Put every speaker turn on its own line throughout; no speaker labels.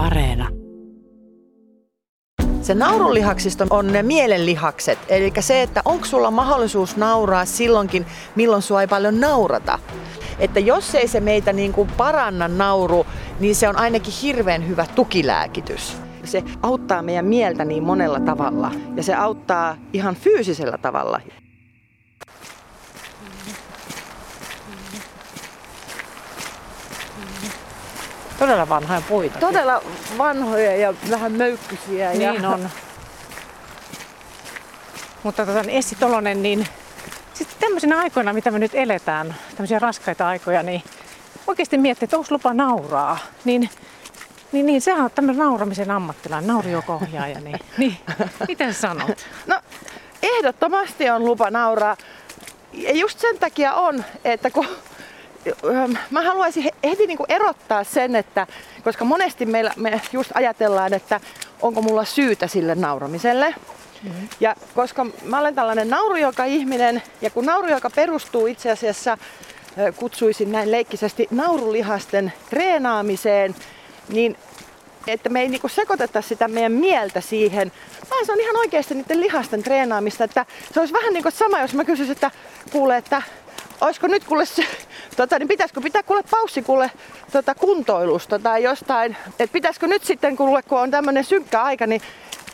Areena.
Se naurulihaksisto on ne mielenlihakset. Eli se, että onko sulla mahdollisuus nauraa silloinkin, milloin sua ei paljon naurata. Että jos ei se meitä niin kuin paranna nauru, niin se on ainakin hirveän hyvä tukilääkitys. Se auttaa meidän mieltä niin monella tavalla ja se auttaa ihan fyysisellä tavalla.
Todella vanhoja puita.
Todella vanhoja ja vähän möykkyisiä.
Niin
ja...
on. Mutta tota, niin Essi Tolonen, niin sitten tämmöisenä aikoina, mitä me nyt eletään, tämmöisiä raskaita aikoja, niin oikeasti miettii, että onko lupa nauraa. Niin, niin, niin sehän on tämmöinen nauramisen ammattilainen, naurijoukko-ohjaaja. Niin, niin, miten sanot?
No, ehdottomasti on lupa nauraa. Ja just sen takia on, että kun mä haluaisin heti niin kuin erottaa sen, että koska monesti meillä, me just ajatellaan, että onko mulla syytä sille nauramiselle. Mm-hmm. Ja koska mä olen tällainen naurujoka ihminen ja kun naurujoka perustuu itse asiassa, kutsuisin näin leikkisesti naurulihasten treenaamiseen, niin että me ei niinku sekoiteta sitä meidän mieltä siihen, vaan se on ihan oikeasti niiden lihasten treenaamista. Että se olisi vähän niin kuin sama, jos mä kysyisin, että kuule, että olisiko nyt kuule tota, niin pitäisikö pitää kuule paussi kuule tota, kuntoilusta tai jostain, että pitäisikö nyt sitten kuule, kun on tämmöinen synkkä aika, niin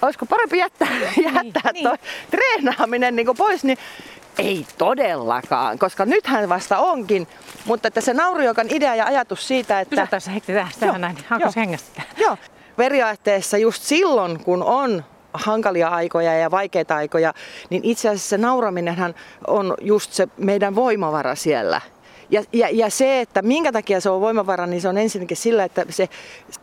olisiko parempi jättää, niin, jättää niin. toi treenaaminen niin pois, niin ei todellakaan, koska nythän vasta onkin. Mutta että se naurijokan idea ja ajatus siitä, että...
Pysäytään se hetki tähän näin, alkaisi hengästä.
Joo, periaatteessa just silloin, kun on hankalia aikoja ja vaikeita aikoja, niin itse asiassa se nauraminenhan on just se meidän voimavara siellä. Ja, ja, ja se, että minkä takia se on voimavara, niin se on ensinnäkin sillä, että se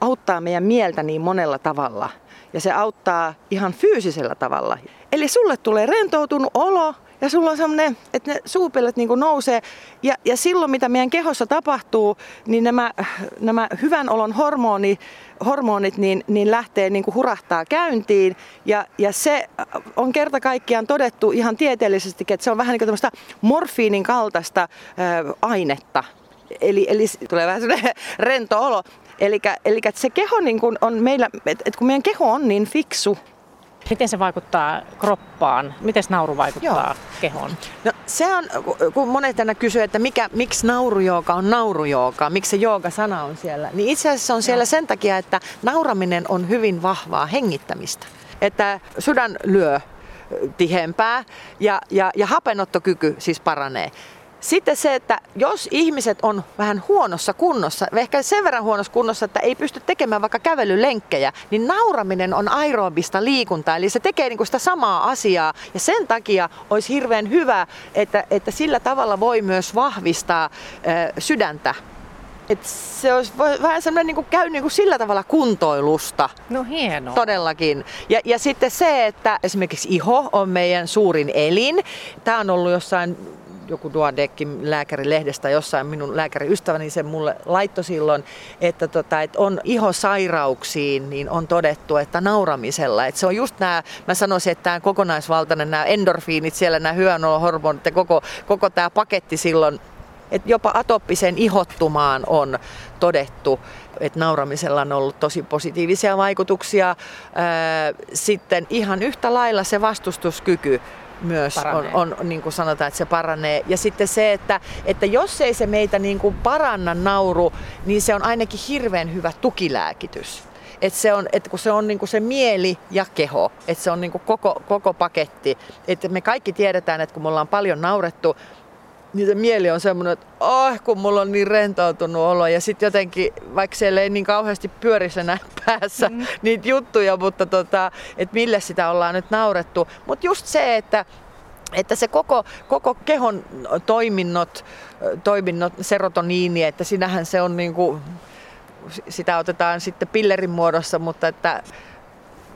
auttaa meidän mieltä niin monella tavalla. Ja se auttaa ihan fyysisellä tavalla. Eli sulle tulee rentoutunut olo, ja sulla on semmoinen, että ne suupillet niin nousee. Ja, ja silloin, mitä meidän kehossa tapahtuu, niin nämä, nämä hyvän olon hormoni, hormonit niin, niin lähtee niin kuin hurahtaa käyntiin. Ja, ja se on kerta kaikkiaan todettu ihan tieteellisesti, että se on vähän niin kuin morfiinin kaltaista ää, ainetta. Eli, eli tulee vähän semmoinen rento olo. Eli, se keho niin kuin on meillä, että kun meidän keho on niin fiksu,
Miten se vaikuttaa kroppaan? Miten nauru vaikuttaa Joo. kehoon?
No se on, kun monet tänä kysyy, että mikä, miksi naurujooga on naurujooga, miksi se jooga-sana on siellä, niin itse asiassa on siellä Joo. sen takia, että nauraminen on hyvin vahvaa hengittämistä. Että sydän lyö tihempää ja, ja, ja hapenottokyky siis paranee. Sitten se, että jos ihmiset on vähän huonossa kunnossa, ehkä sen verran huonossa kunnossa, että ei pysty tekemään vaikka kävelylenkkejä, niin nauraminen on aerobista liikuntaa. Eli se tekee niin kuin sitä samaa asiaa. Ja sen takia olisi hirveän hyvä, että, että sillä tavalla voi myös vahvistaa äh, sydäntä et se olisi vähän semmoinen niin kuin, käy niin kuin sillä tavalla kuntoilusta.
No hienoa.
Todellakin. Ja, ja sitten se, että esimerkiksi iho on meidän suurin elin. Tämä on ollut jossain joku Duadeckin lääkärilehdestä jossain minun lääkäriystäväni sen mulle laittoi silloin, että, tota, että on ihosairauksiin, niin on todettu, että nauramisella, että se on just nämä, mä sanoisin, että tämä kokonaisvaltainen, nämä endorfiinit siellä, nämä hyanolohormonit ja koko, koko tämä paketti silloin, että jopa atoppisen ihottumaan on todettu, että nauramisella on ollut tosi positiivisia vaikutuksia. Sitten ihan yhtä lailla se vastustuskyky myös on, on, niin kuin sanotaan, että se paranee. Ja sitten se, että, että jos ei se meitä niin kuin paranna nauru, niin se on ainakin hirveän hyvä tukilääkitys. Et se on, et kun se on niinku se mieli ja keho, että se on niinku koko, koko paketti. Et me kaikki tiedetään, että kun me ollaan paljon naurettu, niin se mieli on semmoinen, että oh, kun mulla on niin rentoutunut olo. Ja sitten jotenkin, vaikka siellä ei niin kauheasti pyörisi enää päässä mm. niitä juttuja, mutta tota, että mille sitä ollaan nyt naurettu. Mutta just se, että että se koko, koko kehon toiminnot, toiminnot, serotoniini, että sinähän se on niin kuin, sitä otetaan sitten pillerin muodossa, mutta että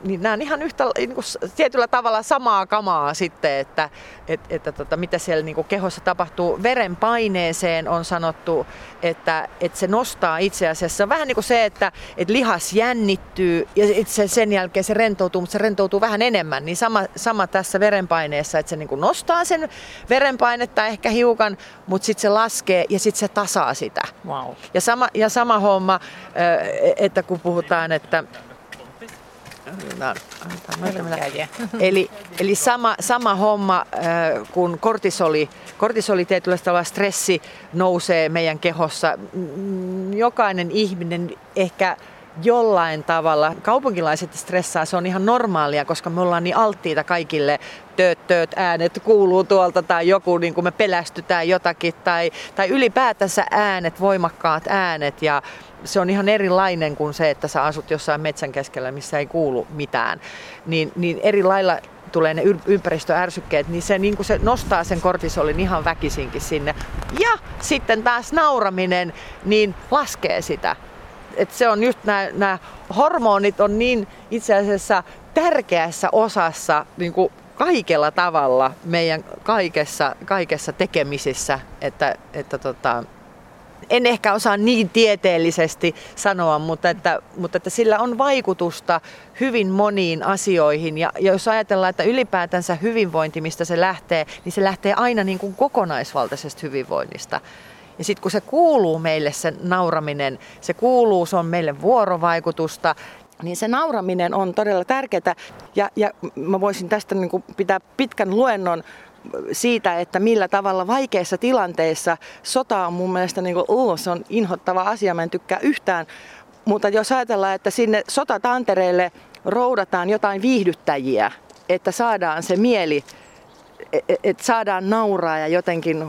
niin nämä on ihan yhtä niin kuin, tietyllä tavalla samaa kamaa sitten, että et, että tota, mitä siellä niin kuin kehossa tapahtuu. Verenpaineeseen on sanottu, että, että se nostaa itse asiassa vähän niin kuin se, että, että lihas jännittyy ja itse sen jälkeen se rentoutuu, mutta se rentoutuu vähän enemmän. Niin sama, sama tässä verenpaineessa, että se niin kuin nostaa sen verenpainetta ehkä hiukan, mutta sitten se laskee ja sitten se tasaa sitä.
Wow.
Ja sama, ja sama homma, että kun puhutaan, että Eli, eli sama, sama homma kun kortisoli, kortisoli tietyllä stressi nousee meidän kehossa. Jokainen ihminen ehkä jollain tavalla. Kaupunkilaiset stressaa, se on ihan normaalia, koska me ollaan niin alttiita kaikille tööt, tööt äänet kuuluu tuolta tai joku, niin kuin me pelästytään jotakin tai, tai ylipäätänsä äänet, voimakkaat äänet ja se on ihan erilainen kuin se, että sä asut jossain metsän keskellä, missä ei kuulu mitään. Niin, niin eri lailla tulee ne ympäristöärsykkeet, niin se, niin se nostaa sen kortisolin ihan väkisinkin sinne. Ja sitten taas nauraminen, niin laskee sitä et se on just nämä hormonit on niin itse asiassa tärkeässä osassa niin kaikella tavalla meidän kaikessa, kaikessa tekemisissä, että, että tota, en ehkä osaa niin tieteellisesti sanoa, mutta että, mutta että sillä on vaikutusta hyvin moniin asioihin. Ja, ja jos ajatellaan, että ylipäätänsä hyvinvointi, mistä se lähtee, niin se lähtee aina niin kuin kokonaisvaltaisesta hyvinvoinnista. Ja sitten kun se kuuluu meille se nauraminen, se kuuluu, se on meille vuorovaikutusta, niin se nauraminen on todella tärkeää. Ja, ja mä voisin tästä niin kuin pitää pitkän luennon siitä, että millä tavalla vaikeissa tilanteissa sota on mun mielestä niin kuin, uh, se on inhottava asia, mä en tykkää yhtään. Mutta jos ajatellaan, että sinne sotatantereille roudataan jotain viihdyttäjiä, että saadaan se mieli, e-, e-, että saadaan nauraa ja jotenkin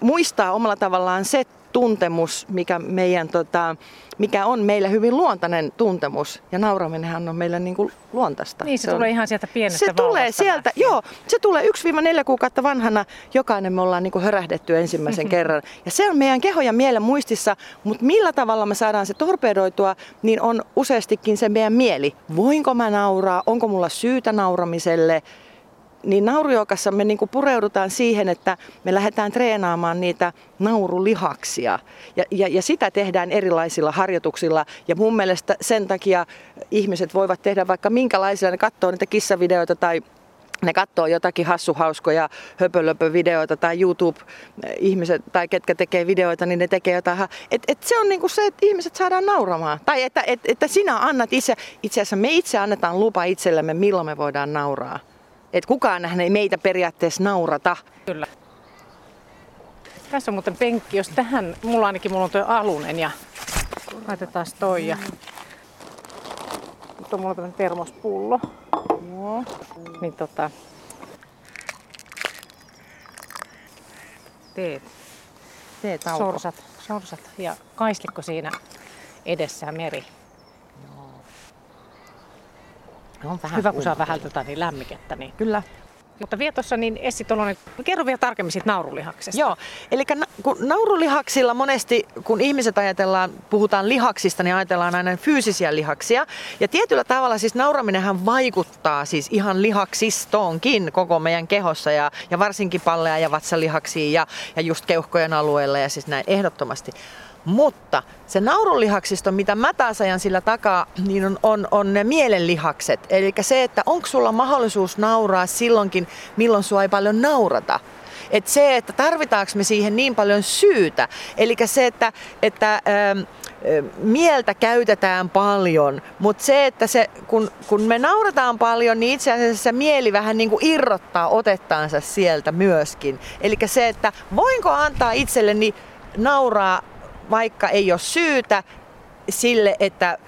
muistaa omalla tavallaan se tuntemus, mikä, meidän, tota, mikä on meille hyvin luontainen tuntemus. Ja nauraminenhan on meille niin kuin luontaista.
Niin, se,
se
tulee on, ihan sieltä pienestä
Se tulee sieltä,
lähtien.
joo. Se tulee 1-4 kuukautta vanhana. Jokainen me ollaan niin kuin hörähdetty ensimmäisen kerran. Ja se on meidän keho ja mielen muistissa, mutta millä tavalla me saadaan se torpedoitua, niin on useastikin se meidän mieli. Voinko mä nauraa? Onko mulla syytä nauramiselle? Niin naurujoukassa me niin pureudutaan siihen, että me lähdetään treenaamaan niitä naurulihaksia. Ja, ja, ja sitä tehdään erilaisilla harjoituksilla. Ja mun mielestä sen takia ihmiset voivat tehdä vaikka minkälaisia, ne katsoo niitä kissavideoita tai ne katsoo jotakin hassuhauskoja höpölöpövideoita tai YouTube-ihmiset tai ketkä tekee videoita, niin ne tekee jotain. Et, et se on niinku se, että ihmiset saadaan nauramaan. Tai että, et, että sinä annat itse, itse asiassa me itse annetaan lupa itsellemme, milloin me voidaan nauraa. Että kukaan ei meitä periaatteessa naurata.
Kyllä. Tässä on muuten penkki, jos tähän, mulla ainakin mulla on tuo alunen ja laitetaan toi ja nyt on mulla tämmönen termospullo. Joo. Niin tota, teet.
Teet
Sorsat, sorsat ja kaislikko siinä edessä meri. On vähän Hyvä, kun saa vähän tota, niin lämmikettä. Niin.
Kyllä.
Mutta vielä tuossa niin Essi Tolonen, kerro vielä tarkemmin siitä naurulihaksesta.
Joo, eli na- kun naurulihaksilla monesti, kun ihmiset ajatellaan, puhutaan lihaksista, niin ajatellaan aina fyysisiä lihaksia. Ja tietyllä tavalla siis nauraminenhan vaikuttaa siis ihan lihaksistoonkin koko meidän kehossa ja, ja varsinkin pallea ja vatsalihaksiin ja, ja just keuhkojen alueella ja siis näin ehdottomasti. Mutta se naurulihaksisto, mitä mä taas ajan sillä takaa, niin on, on, on ne mielenlihakset. Eli se, että onko sulla mahdollisuus nauraa silloinkin, milloin sua ei paljon naurata. Et se, että tarvitaanko me siihen niin paljon syytä. Eli se, että, että ähm, mieltä käytetään paljon, mutta se, että se, kun, kun me naurataan paljon, niin itse asiassa se mieli vähän niin kuin irrottaa otettaansa sieltä myöskin. Eli se, että voinko antaa itselleni nauraa vaikka ei ole syytä sille, että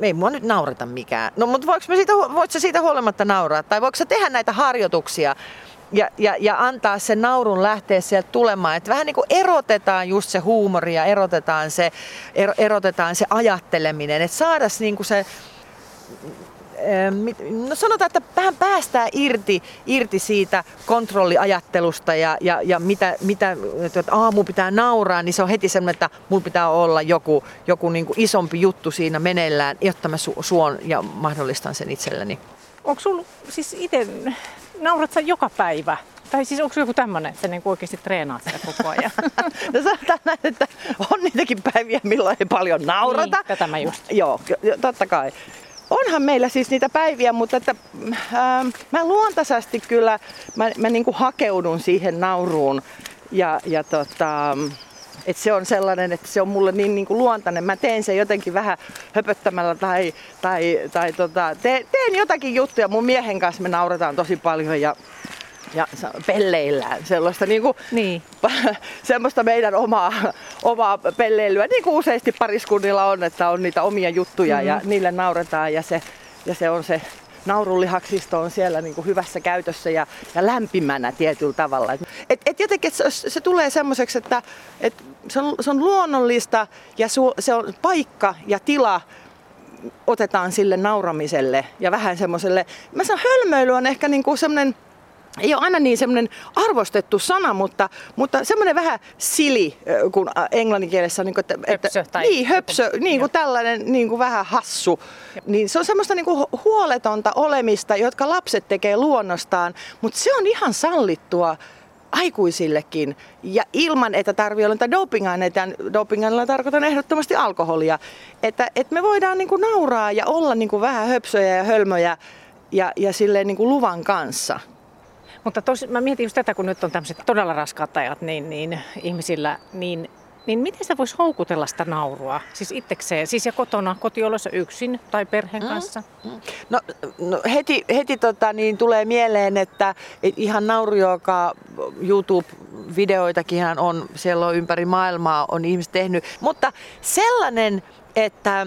ei mua nyt naurata mikään. No mutta voiko siitä, voit sä siitä huolimatta nauraa? Tai voiko sä tehdä näitä harjoituksia ja, ja, ja antaa sen naurun lähteä sieltä tulemaan? Että vähän niin kuin erotetaan just se huumori ja erotetaan se, er, erotetaan se ajatteleminen. Että saada niin se no sanotaan, että vähän päästään irti, irti siitä kontrolliajattelusta ja, ja, ja mitä, mitä että aamu pitää nauraa, niin se on heti semmoinen, että mulla pitää olla joku, joku niin kuin isompi juttu siinä meneillään, jotta mä su- suon ja mahdollistan sen itselleni.
Onko sulla siis itse, naurat sä joka päivä? Tai siis onko joku tämmöinen, että niin oikeasti treenaat sitä koko ajan?
no sanotaan näin, että on niitäkin päiviä, milloin ei paljon naurata.
Niin, tätä mä just.
Joo, totta kai. Onhan meillä siis niitä päiviä, mutta että, ähm, mä luontaisesti kyllä, mä, mä niin hakeudun siihen nauruun. Ja, ja tota, että se on sellainen, että se on mulle niin, niin kuin luontainen. Mä teen sen jotenkin vähän höpöttämällä tai, tai, tai tota, teen, teen jotakin juttuja. Mun miehen kanssa me nauretaan tosi paljon ja ja pelleillään sellaista niin kuin, niin. semmoista meidän omaa, omaa pelleilyä, niin kuin useasti pariskunnilla on, että on niitä omia juttuja mm-hmm. ja niille nauretaan ja se, ja se on se naurunlihaksisto on siellä niin kuin hyvässä käytössä ja, ja lämpimänä tietyllä tavalla. Et, et jotenkin se, se tulee semmoiseksi, että et se, on, se on luonnollista ja su, se on paikka ja tila otetaan sille nauramiselle ja vähän semmoiselle, mä sanon hölmöily on ehkä niin kuin semmoinen ei ole aina niin semmoinen arvostettu sana, mutta, mutta semmoinen vähän sili, kun englanninkielessä
niin kuin, että, höpsö,
tai niin, höpsö, niin kuin tällainen niin kuin vähän hassu. Niin se on semmoista niin kuin huoletonta olemista, jotka lapset tekee luonnostaan, mutta se on ihan sallittua aikuisillekin ja ilman, että tarvii olla niitä dopingaineita. Dopingaineilla tarkoitan ehdottomasti alkoholia. Että, että me voidaan niin kuin nauraa ja olla niin kuin vähän höpsöjä ja hölmöjä ja, ja silleen niin kuin luvan kanssa.
Mutta tos, mä mietin just tätä, kun nyt on tämmöiset todella raskaat ajat niin, niin ihmisillä, niin, niin miten sitä voisi houkutella sitä naurua? Siis itsekseen, siis ja kotona, kotiolossa yksin tai perheen mm, kanssa? Mm.
No, no heti, heti tota, niin tulee mieleen, että et ihan nauru, joka YouTube-videoitakin on, siellä on ympäri maailmaa, on ihmiset tehnyt. Mutta sellainen, että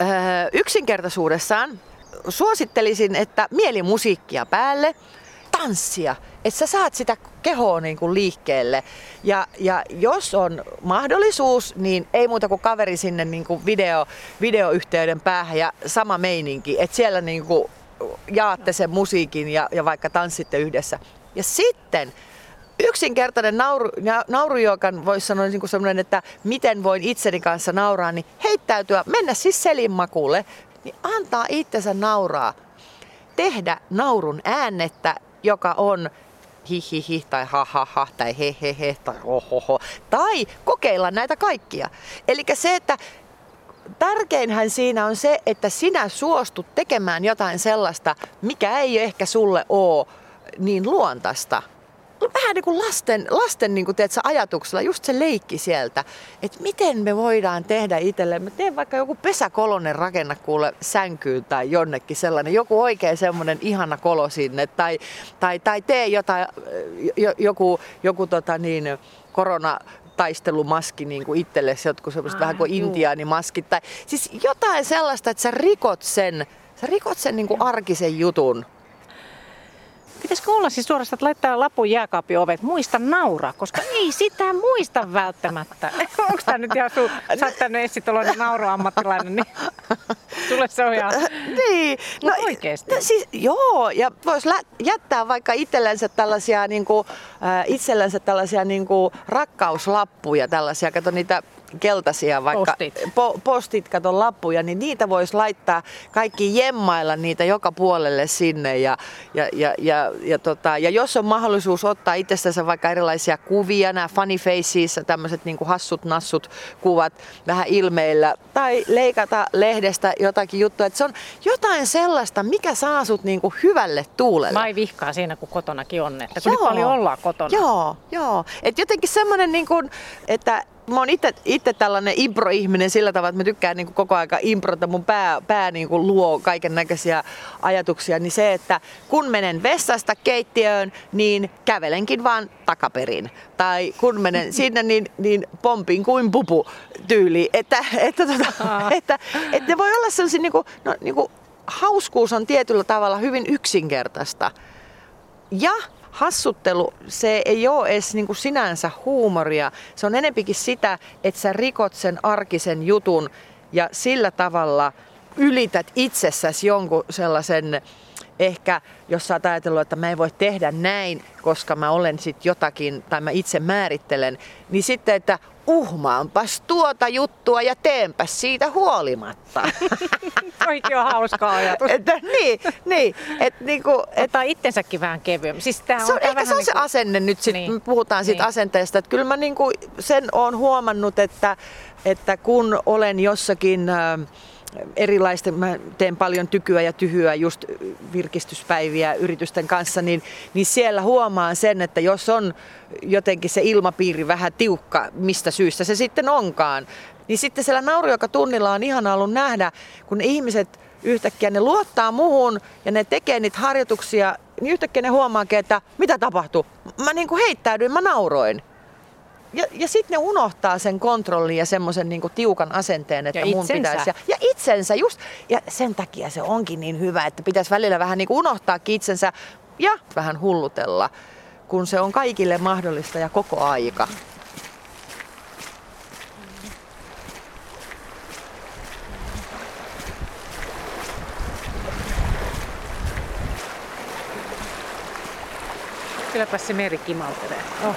ö, yksinkertaisuudessaan suosittelisin, että mielimusiikkia päälle – tanssia, että sä saat sitä kehoa niin kuin liikkeelle. Ja, ja jos on mahdollisuus, niin ei muuta kuin kaveri sinne niin kuin video, videoyhteyden päähän ja sama meininki, että siellä niin kuin jaatte sen musiikin ja, ja vaikka tanssitte yhdessä. Ja sitten yksinkertainen nauru, nauru joka voisi sanoa niin kuin että miten voin itseni kanssa nauraa, niin heittäytyä, mennä siis selinmakuulle, niin antaa itsensä nauraa. Tehdä naurun äännettä joka on hihihi tai ha tai hehehe tai hohoho. Tai kokeilla näitä kaikkia. Eli se, että tärkeinhän siinä on se, että sinä suostut tekemään jotain sellaista, mikä ei ehkä sulle ole niin luontaista vähän niin kuin lasten, lasten niin kuin, tiedätkö, ajatuksella, just se leikki sieltä, että miten me voidaan tehdä itsellemme. Tee vaikka joku pesäkolonen rakenna kuule sänkyyn tai jonnekin sellainen, joku oikein semmoinen ihana kolo sinne, tai, tai, tai tee jotain, joku, joku tota niin, korona taistelumaski niin kuin itsellesi, jotkut semmoiset vähän kuin intiaanimaskit. Tai, siis jotain sellaista, että sä rikot sen, sä rikot sen niin kuin arkisen jutun
Pitäisikö olla siis suorastaan, että laittaa lapun jääkaapin ovet, muista nauraa, koska ei sitä muista välttämättä. Onko tämä nyt ihan su, sä oot tänne Essitoloinen nauroammattilainen, niin sulle se on ihan...
Niin,
no, oikeesti.
No, siis, joo, ja voisi lä- jättää vaikka itsellensä tällaisia, niin kuin, äh, itsellensä tällaisia niin kuin rakkauslappuja, tällaisia, kato niitä keltaisia vaikka
postit,
po, postit kato lappuja, niin niitä voisi laittaa kaikki jemmailla niitä joka puolelle sinne. Ja, ja, ja, ja, ja, tota, ja jos on mahdollisuus ottaa itsestänsä vaikka erilaisia kuvia, nämä funny faces, tämmöiset niin hassut nassut kuvat vähän ilmeillä, tai leikata lehdestä jotakin juttua, että se on jotain sellaista, mikä saa sut niin kuin hyvälle tuulelle.
Mä vihkaa siinä, kun kotonakin on, että kun joo, paljon ollaan kotona.
Joo, joo. Et jotenkin semmoinen, niin kuin, että mä oon itse tällainen impro-ihminen sillä tavalla, että mä tykkään niin kuin koko aika improta, mun pää, pää niin kuin luo kaiken näköisiä ajatuksia, niin se, että kun menen vessasta keittiöön, niin kävelenkin vaan takaperin. Tai kun menen sinne, niin, niin pompin kuin pupu tyyli. Että, että, tota, että, että ne voi olla sellaisia, niin kuin, no, niin kuin, hauskuus on tietyllä tavalla hyvin yksinkertaista. Ja hassuttelu, se ei ole edes niin kuin sinänsä huumoria. Se on enempikin sitä, että sä rikot sen arkisen jutun ja sillä tavalla ylität itsessäsi jonkun sellaisen ehkä jos sä oot ajatellut, että mä en voi tehdä näin, koska mä olen sit jotakin, tai mä itse määrittelen, niin sitten, että uhmaanpas tuota juttua ja teenpäs siitä huolimatta.
Oikein on hauska ajatus.
että, niin, niin. Et, niinku,
et, Ottaa itsensäkin vähän kevyemmin. Siis
se on, ehkä se on niinku... se asenne nyt, sit, niin. puhutaan siitä niin. asenteesta. Että kyllä mä niinku sen olen huomannut, että, että kun olen jossakin... Äh, erilaista, mä teen paljon tykyä ja tyhyä just virkistyspäiviä yritysten kanssa, niin, niin siellä huomaan sen, että jos on jotenkin se ilmapiiri vähän tiukka, mistä syystä se sitten onkaan, niin sitten siellä nauru, joka tunnilla on ihan ollut nähdä, kun ihmiset yhtäkkiä ne luottaa muhun ja ne tekee niitä harjoituksia, niin yhtäkkiä ne huomaakin, että mitä tapahtuu. Mä niin kuin heittäydyin, mä nauroin ja, ja sitten ne unohtaa sen kontrollin ja semmoisen niinku tiukan asenteen, että
ja
mun pitäisi. Ja, ja itsensä just. Ja sen takia se onkin niin hyvä, että pitäisi välillä vähän niinku unohtaa itsensä ja vähän hullutella, kun se on kaikille mahdollista ja koko aika.
Kylläpä se meri kimaltelee. Oh.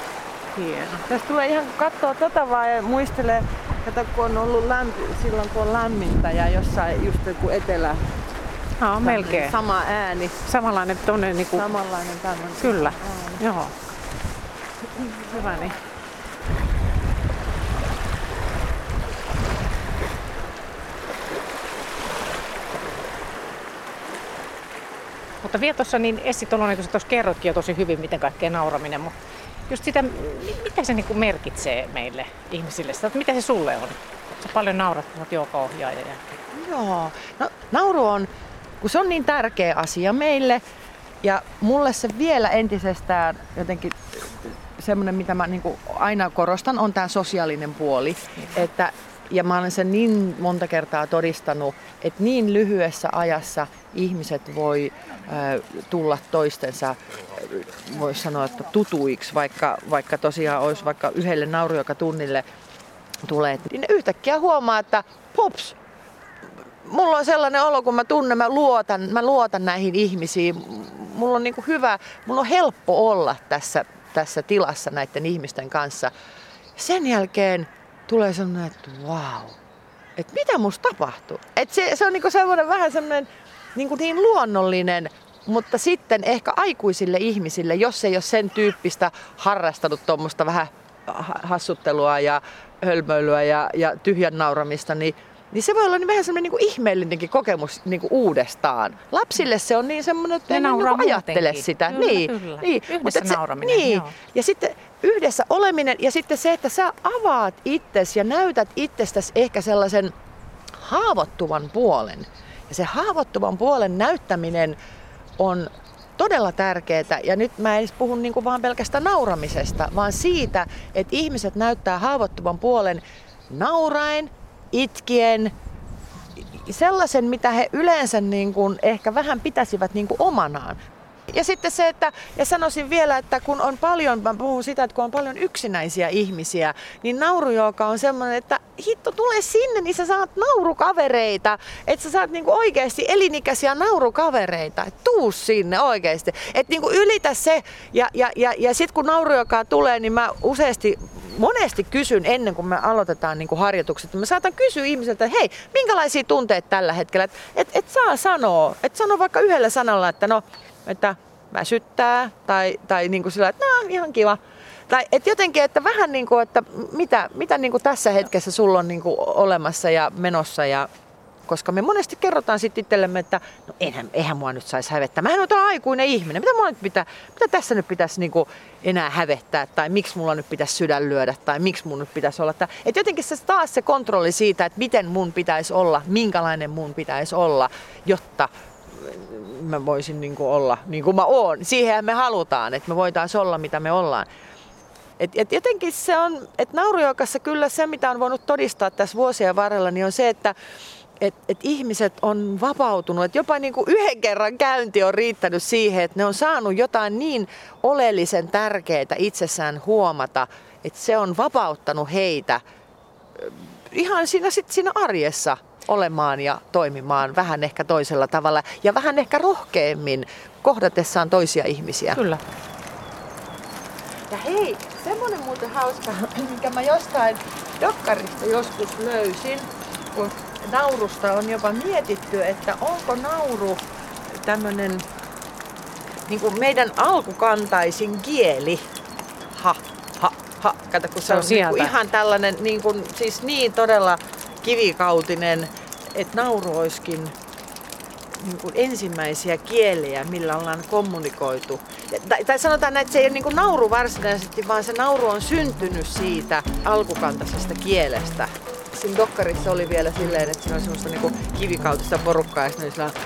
Hieno. Tästä tulee ihan katsoa tota vaan ja muistelee, että kun on ollut lämpi, silloin kun on lämmintä ja jossain just joku etelä
No, melkein.
Sama ääni.
Samanlainen tuonne niin kuin...
Samanlainen tämmöinen.
Kyllä, ääni. joo. Hyvä niin. Mutta vielä tuossa niin Essi Tolonen, kun sä tuossa kerrotkin jo tosi hyvin, miten kaikkea nauraminen, mutta just sitä, mitä se niin merkitsee meille ihmisille, sitä, että mitä se sulle on? Sä paljon naurat, kun olet jouko-ohjaaja.
Joo, no nauru on, kun se on niin tärkeä asia meille ja mulle se vielä entisestään jotenkin semmoinen, mitä mä niin aina korostan, on tämä sosiaalinen puoli. Että ja mä olen sen niin monta kertaa todistanut, että niin lyhyessä ajassa ihmiset voi äh, tulla toistensa, voisi sanoa, että tutuiksi, vaikka, vaikka tosiaan olisi vaikka yhdelle nauru, joka tunnille tulee, niin yhtäkkiä huomaa, että pops, mulla on sellainen olo, kun mä tunnen, mä luotan, mä luotan näihin ihmisiin. Mulla on niin hyvä, mulla on helppo olla tässä, tässä tilassa näiden ihmisten kanssa. Sen jälkeen tulee sellainen, että wow, että mitä musta tapahtuu. Että se, se on niinku semmoinen vähän semmoinen niinku niin luonnollinen, mutta sitten ehkä aikuisille ihmisille, jos ei ole sen tyyppistä harrastanut tuommoista vähän hassuttelua ja hölmöilyä ja, ja tyhjän nauramista, niin niin se voi olla niin vähän semmoinen niin ihmeellinenkin kokemus niin kuin uudestaan. Lapsille se on niin semmoinen, että ne, ne niin ajattele sitä.
Kyllä, niin, kyllä. niin. Yhdessä Mutta nauraminen. Se, niin. Joo.
Ja sitten yhdessä oleminen ja sitten se, että sä avaat itsesi ja näytät itsestäsi ehkä sellaisen haavoittuvan puolen. Ja se haavoittuvan puolen näyttäminen on todella tärkeää. Ja nyt mä en edes puhu niin vaan pelkästä nauramisesta, vaan siitä, että ihmiset näyttää haavoittuvan puolen nauraen, itkien, sellaisen, mitä he yleensä niin kuin ehkä vähän pitäisivät niin kuin omanaan. Ja sitten se, että, ja sanoisin vielä, että kun on paljon, mä puhun sitä, että kun on paljon yksinäisiä ihmisiä, niin naurujoka on semmoinen, että hitto, tule sinne, niin sä saat naurukavereita. Että sä saat niinku oikeasti elinikäisiä naurukavereita. Et tuu sinne oikeasti. Että niinku ylitä se. Ja, ja, ja, ja sitten kun naurujoka tulee, niin mä useasti monesti kysyn ennen kuin me aloitetaan niin kuin harjoitukset, mä saatan kysyä ihmiseltä, että hei, minkälaisia tunteet tällä hetkellä, että et, et saa sanoa, että sano vaikka yhdellä sanalla, että no, että väsyttää tai, tai niin kuin sillä, että no ihan kiva. Tai et jotenkin, että vähän niin kuin, että mitä, mitä niin kuin tässä hetkessä sulla on niin kuin olemassa ja menossa ja koska me monesti kerrotaan sitten itsellemme, että no eihän, eihän mua nyt saisi hävettää. Mähän on aikuinen ihminen. Mitä, nyt pitää, mitä tässä nyt pitäisi niinku enää hävettää? Tai miksi mulla nyt pitäisi sydän lyödä? Tai miksi mun nyt pitäisi olla? Että jotenkin se taas se kontrolli siitä, että miten mun pitäisi olla, minkälainen mun pitäisi olla, jotta mä voisin niin kuin olla niin kuin mä oon. Siihen me halutaan, että me voitaisiin olla mitä me ollaan. Et, et jotenkin se on, että naurujoukassa kyllä se, mitä on voinut todistaa tässä vuosien varrella, niin on se, että et, et ihmiset on vapautunut. Et jopa niin kuin yhden kerran käynti on riittänyt siihen, että ne on saanut jotain niin oleellisen tärkeää itsessään huomata, että se on vapauttanut heitä ihan siinä, sit siinä arjessa olemaan ja toimimaan vähän ehkä toisella tavalla ja vähän ehkä rohkeammin kohdatessaan toisia ihmisiä.
Kyllä.
Ja hei, semmonen muuten hauska, minkä mä jostain dokkarista joskus löysin, kun naurusta on jopa mietitty, että onko nauru tämmönen niin kuin meidän alkukantaisin kieli. Ha, ha, ha. Kato, kun se,
Se on
on niin kuin ihan tällainen, niin kuin, siis niin todella kivikautinen, että nauru olisikin niin kuin ensimmäisiä kieliä, millä ollaan kommunikoitu. Tai, tai sanotaan näin, että se ei ole niin kuin nauru varsinaisesti, vaan se nauru on syntynyt siitä alkukantaisesta kielestä. Siinä dokkarissa oli vielä silleen, että siinä oli semmoista niin kivikautista porukkaa ja sitten oli sellainen,